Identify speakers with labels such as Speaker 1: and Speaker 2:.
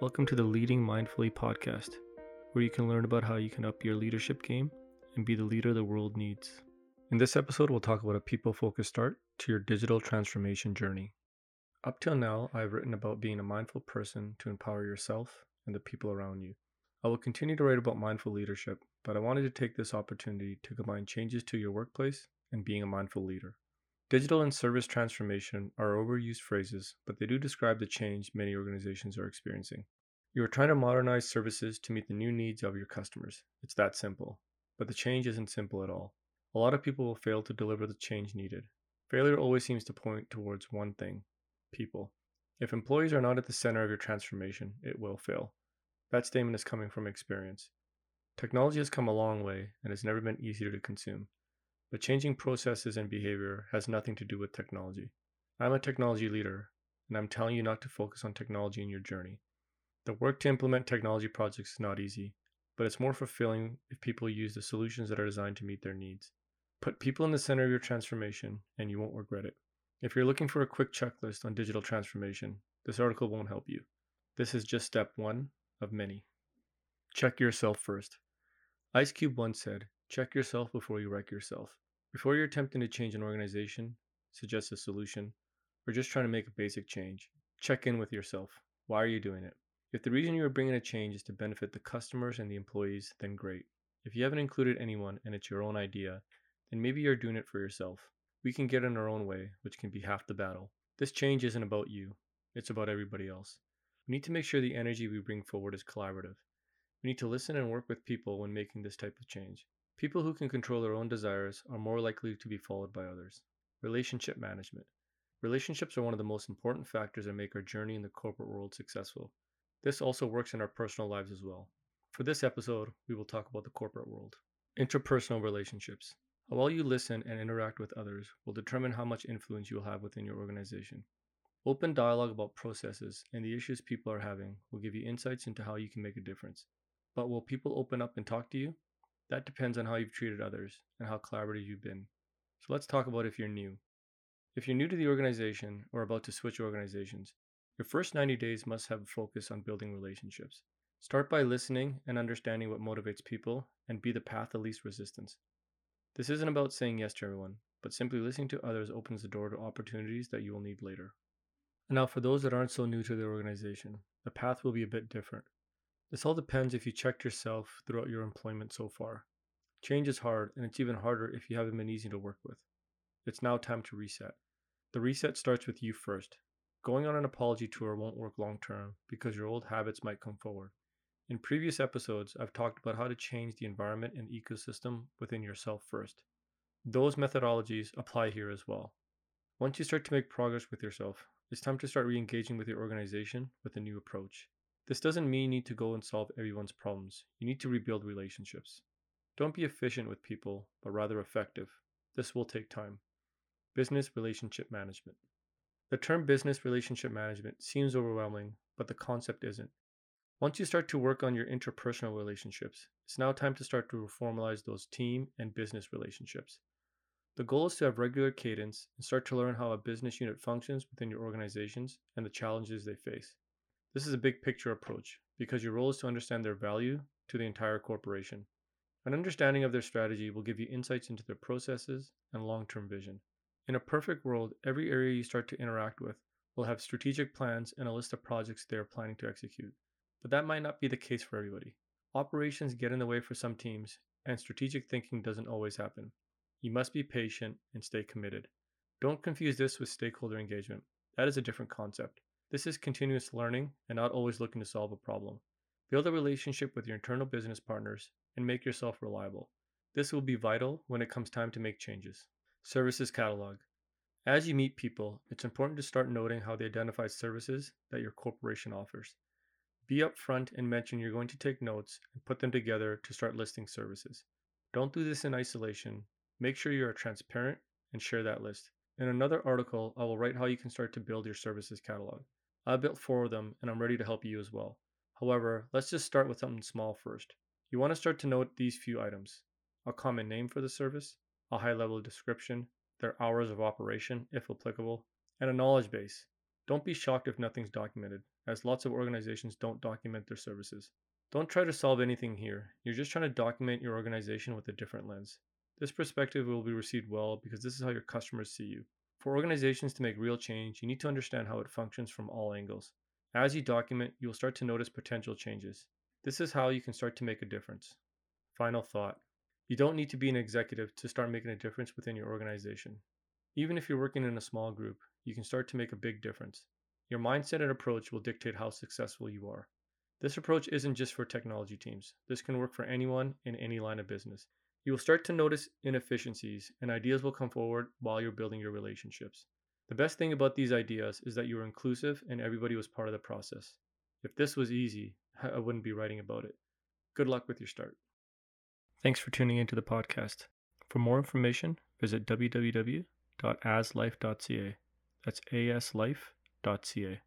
Speaker 1: Welcome to the Leading Mindfully podcast, where you can learn about how you can up your leadership game and be the leader the world needs. In this episode, we'll talk about a people focused start to your digital transformation journey. Up till now, I've written about being a mindful person to empower yourself and the people around you. I will continue to write about mindful leadership, but I wanted to take this opportunity to combine changes to your workplace and being a mindful leader. Digital and service transformation are overused phrases, but they do describe the change many organizations are experiencing. You are trying to modernize services to meet the new needs of your customers. It's that simple. But the change isn't simple at all. A lot of people will fail to deliver the change needed. Failure always seems to point towards one thing people. If employees are not at the center of your transformation, it will fail. That statement is coming from experience. Technology has come a long way and has never been easier to consume. But changing processes and behavior has nothing to do with technology. I'm a technology leader, and I'm telling you not to focus on technology in your journey. The work to implement technology projects is not easy, but it's more fulfilling if people use the solutions that are designed to meet their needs. Put people in the center of your transformation, and you won't regret it. If you're looking for a quick checklist on digital transformation, this article won't help you. This is just step one of many. Check yourself first. Ice Cube once said, Check yourself before you wreck yourself. Before you're attempting to change an organization, suggest a solution, or just trying to make a basic change, check in with yourself. Why are you doing it? If the reason you are bringing a change is to benefit the customers and the employees, then great. If you haven't included anyone and it's your own idea, then maybe you're doing it for yourself. We can get in our own way, which can be half the battle. This change isn't about you, it's about everybody else. We need to make sure the energy we bring forward is collaborative. We need to listen and work with people when making this type of change. People who can control their own desires are more likely to be followed by others. Relationship management. Relationships are one of the most important factors that make our journey in the corporate world successful. This also works in our personal lives as well. For this episode, we will talk about the corporate world. Interpersonal relationships. How well you listen and interact with others will determine how much influence you will have within your organization. Open dialogue about processes and the issues people are having will give you insights into how you can make a difference. But will people open up and talk to you? That depends on how you've treated others and how collaborative you've been. So let's talk about if you're new. If you're new to the organization or about to switch organizations, your first 90 days must have a focus on building relationships. Start by listening and understanding what motivates people and be the path of least resistance. This isn't about saying yes to everyone, but simply listening to others opens the door to opportunities that you will need later. And now, for those that aren't so new to the organization, the path will be a bit different. This all depends if you checked yourself throughout your employment so far. Change is hard, and it's even harder if you haven't been easy to work with. It's now time to reset. The reset starts with you first. Going on an apology tour won't work long term because your old habits might come forward. In previous episodes, I've talked about how to change the environment and ecosystem within yourself first. Those methodologies apply here as well. Once you start to make progress with yourself, it's time to start re engaging with your organization with a new approach. This doesn't mean you need to go and solve everyone's problems. You need to rebuild relationships. Don't be efficient with people, but rather effective. This will take time. Business relationship management. The term business relationship management seems overwhelming, but the concept isn't. Once you start to work on your interpersonal relationships, it's now time to start to formalize those team and business relationships. The goal is to have regular cadence and start to learn how a business unit functions within your organizations and the challenges they face. This is a big picture approach because your role is to understand their value to the entire corporation. An understanding of their strategy will give you insights into their processes and long term vision. In a perfect world, every area you start to interact with will have strategic plans and a list of projects they are planning to execute. But that might not be the case for everybody. Operations get in the way for some teams, and strategic thinking doesn't always happen. You must be patient and stay committed. Don't confuse this with stakeholder engagement. That is a different concept. This is continuous learning and not always looking to solve a problem. Build a relationship with your internal business partners and make yourself reliable. This will be vital when it comes time to make changes. Services catalog. As you meet people, it's important to start noting how they identify services that your corporation offers. Be upfront and mention you're going to take notes and put them together to start listing services. Don't do this in isolation. Make sure you are transparent and share that list. In another article, I will write how you can start to build your services catalog. I built four of them and I'm ready to help you as well. However, let's just start with something small first. You want to start to note these few items a common name for the service, a high level description, their hours of operation, if applicable, and a knowledge base. Don't be shocked if nothing's documented, as lots of organizations don't document their services. Don't try to solve anything here. You're just trying to document your organization with a different lens. This perspective will be received well because this is how your customers see you. For organizations to make real change, you need to understand how it functions from all angles. As you document, you'll start to notice potential changes. This is how you can start to make a difference. Final thought you don't need to be an executive to start making a difference within your organization. Even if you're working in a small group, you can start to make a big difference. Your mindset and approach will dictate how successful you are. This approach isn't just for technology teams. This can work for anyone in any line of business. You will start to notice inefficiencies and ideas will come forward while you're building your relationships. The best thing about these ideas is that you were inclusive and everybody was part of the process. If this was easy, I wouldn't be writing about it. Good luck with your start. Thanks for tuning into the podcast. For more information, visit www.aslife.ca. That's aslife.ca.